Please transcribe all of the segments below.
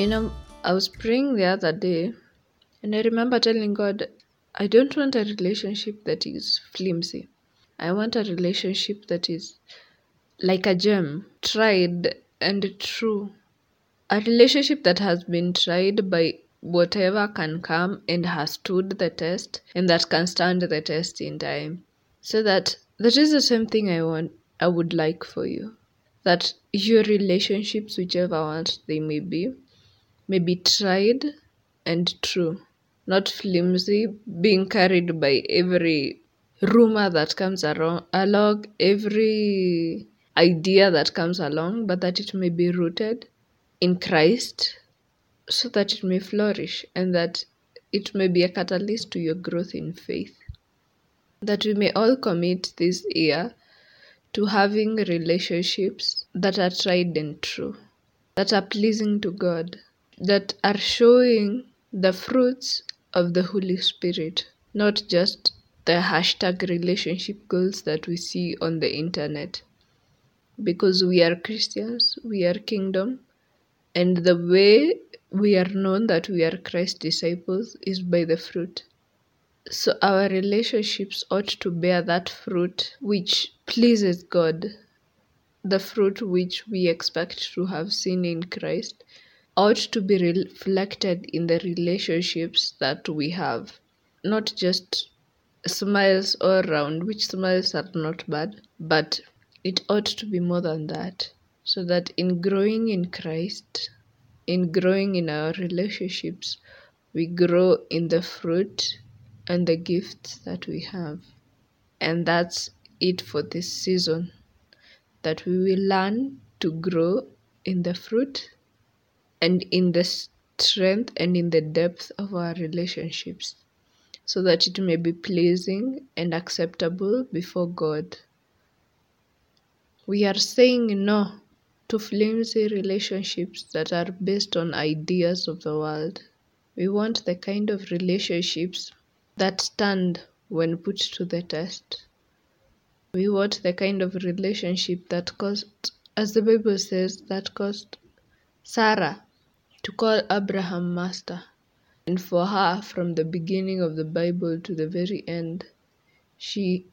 You know, I was praying the other day and I remember telling God, I don't want a relationship that is flimsy. I want a relationship that is like a gem, tried and true. A relationship that has been tried by whatever can come and has stood the test and that can stand the test in time. So that that is the same thing I want I would like for you. That your relationships, whichever ones they may be, may be tried and true, not flimsy, being carried by every rumor that comes along, along every idea that comes along, but that it may be rooted in Christ so that it may flourish and that it may be a catalyst to your growth in faith. That we may all commit this year to having relationships that are tried and true, that are pleasing to God, that are showing the fruits of the Holy Spirit, not just the hashtag relationship goals that we see on the internet. Because we are Christians, we are kingdom, and the way we are known that we are Christ disciples is by the fruit. So our relationships ought to bear that fruit which pleases God, the fruit which we expect to have seen in Christ, ought to be reflected in the relationships that we have, not just smiles all around, which smiles are not bad, but it ought to be more than that, so that in growing in Christ, in growing in our relationships, we grow in the fruit and the gifts that we have. And that's it for this season. That we will learn to grow in the fruit and in the strength and in the depth of our relationships so that it may be pleasing and acceptable before God. We are saying no to flimsy relationships that are based on ideas of the world. We want the kind of relationships that stand when put to the test. We want the kind of relationship that caused, as the Bible says, that caused Sarah to call Abraham master. And for her, from the beginning of the Bible to the very end, she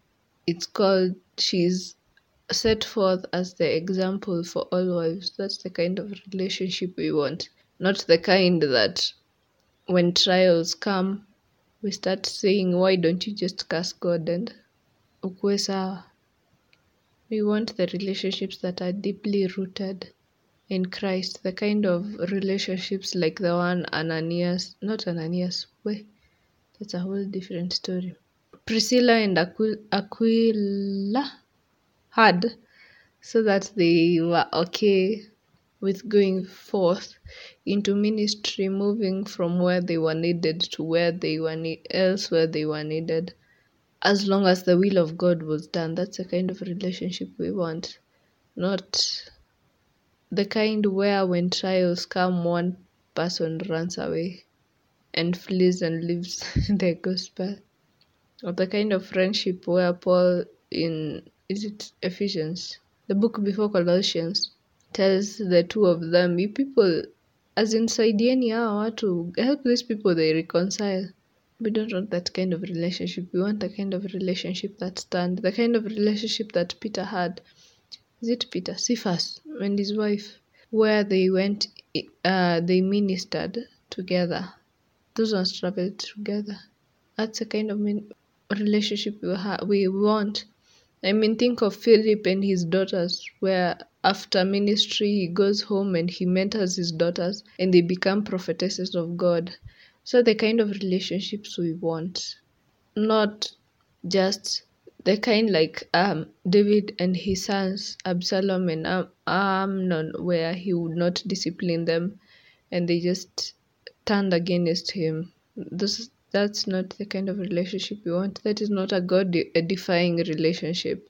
it's called she's set forth as the example for all wives. That's the kind of relationship we want, not the kind that when trials come, we start saying, Why don't you just curse God and? We want the relationships that are deeply rooted in Christ, the kind of relationships like the one Ananias, not Ananias, way, that's a whole different story. Priscilla and Aquila, Aquila had so that they were okay with going forth into ministry, moving from where they were needed to where they were ne- elsewhere they were needed, as long as the will of God was done. That's the kind of relationship we want, not the kind where when trials come, one person runs away and flees and leaves the gospel, or the kind of friendship where Paul in is it Ephesians, the book before Colossians, tells the two of them, you people as in saidieni hawa watu help these people they reconcile. We don't want that kind of relationship. We want the kind of relationship that stand the kind of relationship that peter had is it peter cephas and his wife where they went uh, they ministered together. Those ones traveled together. That's the kind of relationship we, ha- we want. I mean, think of Philip and his daughters, where after ministry he goes home and he mentors his daughters and they become prophetesses of God. So, the kind of relationships we want, not just the kind like um, David and his sons, Absalom and Am- Amnon, where he would not discipline them and they just turned against him. This that's not the kind of relationship you want. That is not a God defying relationship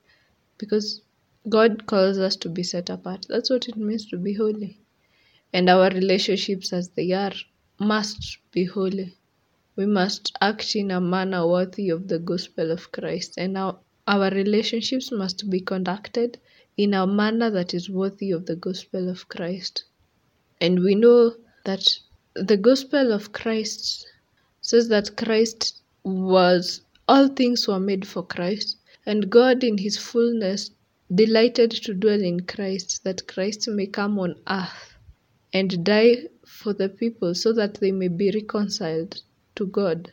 because God calls us to be set apart. That's what it means to be holy. And our relationships, as they are, must be holy. We must act in a manner worthy of the gospel of Christ. And our, our relationships must be conducted in a manner that is worthy of the gospel of Christ. And we know that the gospel of Christ says that Christ was all things were made for Christ, and God in his fullness delighted to dwell in Christ, that Christ may come on earth and die for the people so that they may be reconciled to God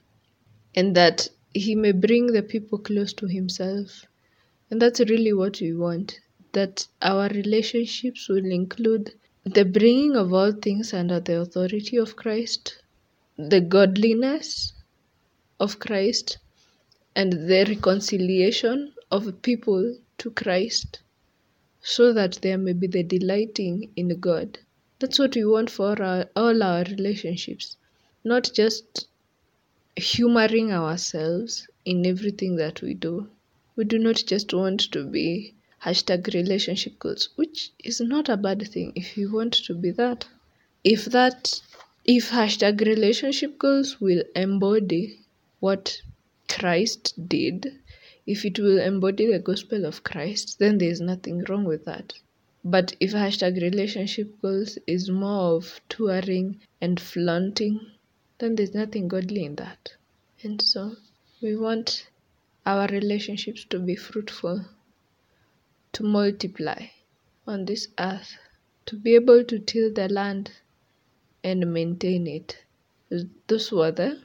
and that he may bring the people close to himself. And that's really what we want that our relationships will include the bringing of all things under the authority of Christ, the godliness of Christ, and the reconciliation of people to Christ, so that there may be the delighting in God. That's what we want for our, all our relationships, not just humoring ourselves in everything that we do. We do not just want to be hashtag relationship goals, which is not a bad thing if you want to be that. If that, if hashtag relationship goals will embody what Christ did, if it will embody the gospel of Christ, then there is nothing wrong with that. But if hashtag relationship goals is more of touring and flaunting, then there's nothing godly in that. And so we want our relationships to be fruitful to multiply on this earth, to be able to till the land and maintain it. Those were the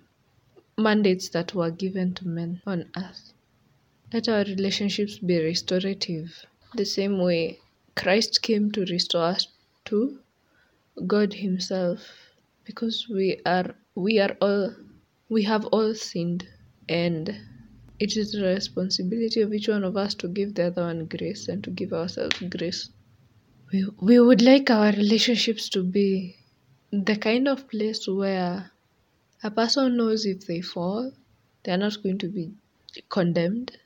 mandates that were given to men on earth. Let our relationships be restorative, the same way Christ came to restore us to God Himself, because we are we are all we have all sinned and it is the responsibility of each one of us to give the other one grace and to give ourselves grace. We, we would like our relationships to be the kind of place where a person knows if they fall, they are not going to be condemned.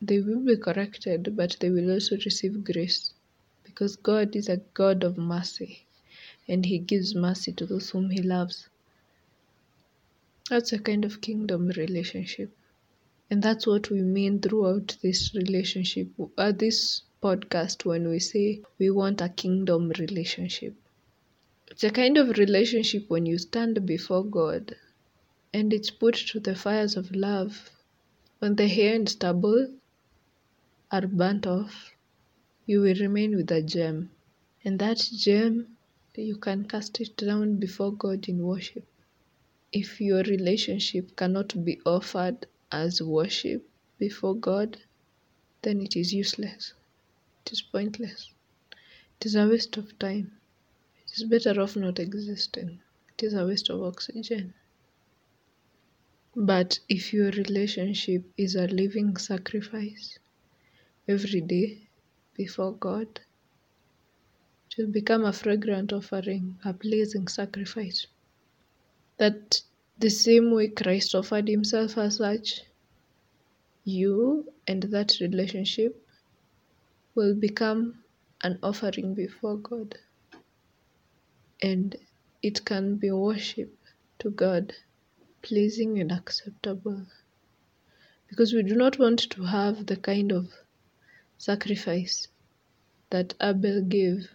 They will be corrected, but they will also receive grace because God is a God of mercy and He gives mercy to those whom He loves. That's a kind of kingdom relationship. And that's what we mean throughout this relationship, uh, this podcast, when we say we want a kingdom relationship. It's a kind of relationship when you stand before God and it's put to the fires of love. When the hair and stubble are burnt off, you will remain with a gem. And that gem, you can cast it down before God in worship. If your relationship cannot be offered as worship before God, then it is useless. It is pointless. It is a waste of time. It is better off not existing. It is a waste of oxygen. But if your relationship is a living sacrifice every day before God, it will become a fragrant offering, a pleasing sacrifice. That the same way Christ offered himself as such, you and that relationship will become an offering before God. And it can be worship to God, pleasing and acceptable. Because we do not want to have the kind of sacrifice that Abel gave,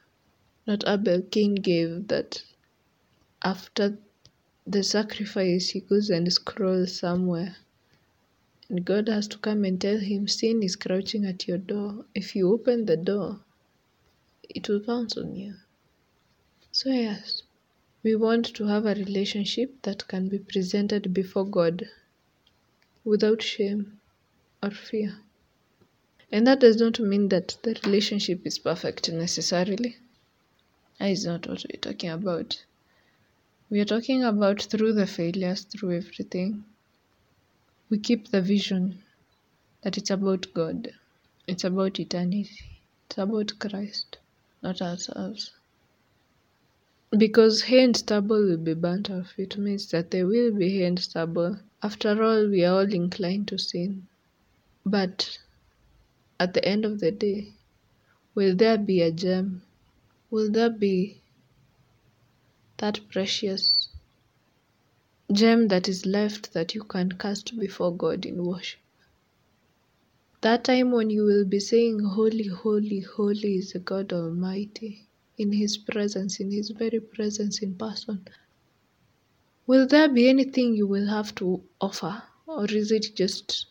not Abel, Cain gave, that after the sacrifice, he goes and scrolls somewhere. And God has to come and tell him, Sin is crouching at your door. If you open the door, it will pounce on you. So, yes, we want to have a relationship that can be presented before God without shame or fear. And that does not mean that the relationship is perfect necessarily. That is not what we're talking about. We are talking about through the failures, through everything. We keep the vision that it's about God, it's about eternity, it's about Christ, not ourselves. Because hay and stubble will be burnt off, it means that there will be hay and stubble. After all, we are all inclined to sin. But at the end of the day, will there be a gem? Will there be that precious gem that is left that you can cast before God in worship. That time when you will be saying, Holy, holy, holy is the God Almighty. in His presence, in His very presence in person, will there be anything you will have to offer, or is it just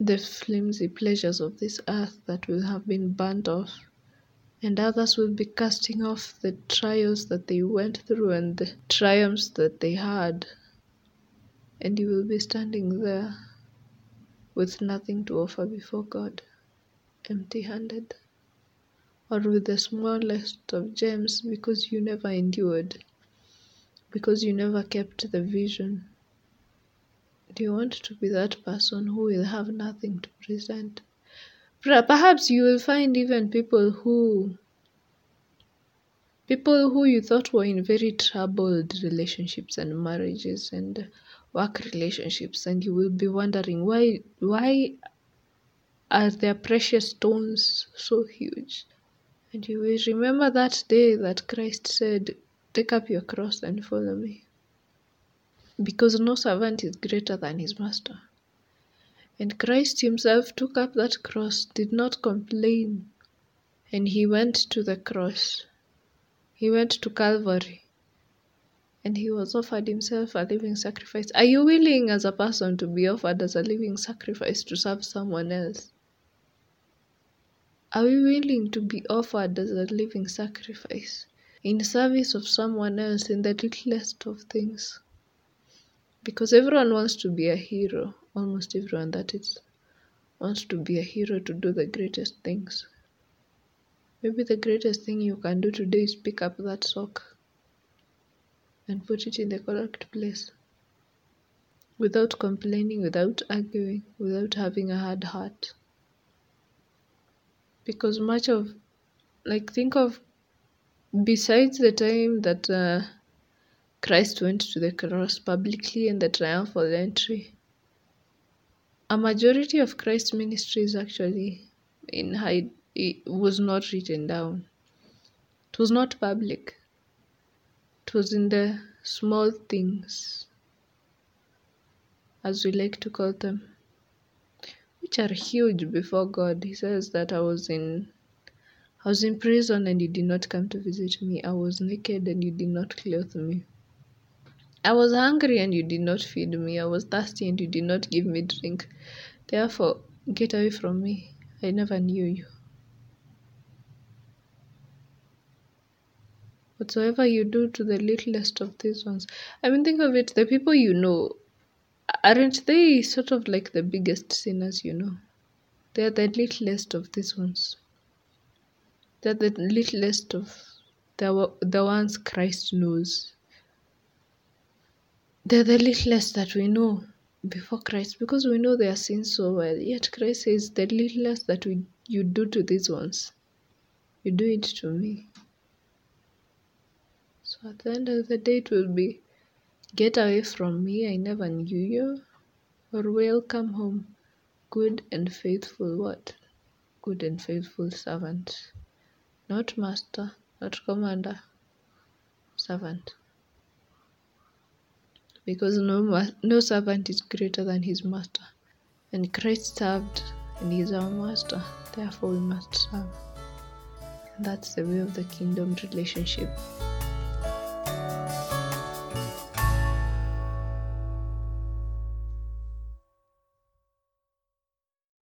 the flimsy pleasures of this earth that will have been burnt off? And others will be casting off the trials that they went through and the triumphs that they had. And you will be standing there with nothing to offer before God, empty handed, or with the smallest of gems because you never endured, because you never kept the vision. Do you want to be that person who will have nothing to present? Perhaps you will find even people who people who you thought were in very troubled relationships and marriages and work relationships and you will be wondering why why are their precious stones so huge? And you will remember that day that Christ said take up your cross and follow me. Because no servant is greater than his master and Christ himself took up that cross, did not complain, and he went to the cross. He went to Calvary, and he was offered himself a living sacrifice. Are you willing as a person to be offered as a living sacrifice to serve someone else? Are we willing to be offered as a living sacrifice in service of someone else in the littlest of things? Because everyone wants to be a hero almost everyone that is wants to be a hero to do the greatest things. Maybe the greatest thing you can do today is pick up that sock and put it in the correct place without complaining, without arguing, without having a hard heart. Because much of, like, think of besides the time that uh, Christ went to the cross publicly and the triumphal entry, a majority of Christ's ministries actually in it was not written down. It was not public. It was in the small things, as we like to call them, which are huge before God. He says that I was in I was in prison and you did not come to visit me. I was naked and you did not clothe me. I was hungry and you did not feed me. I was thirsty and you did not give me drink. Therefore, get away from me. I never knew you. Whatsoever you do to the littlest of these ones, I mean, think of it the people you know, aren't they sort of like the biggest sinners you know? They're the littlest of these ones. They're the littlest of the, the ones Christ knows. They're the littlest that we know before Christ because we know their sins so well. Yet Christ says, The littlest that we, you do to these ones, you do it to me. So at the end of the day, it will be Get away from me, I never knew you, or welcome home, good and faithful what? Good and faithful servant. Not master, not commander, servant because no, no servant is greater than his master. And Christ served, and he is our master. Therefore, we must serve. And that's the way of the kingdom relationship.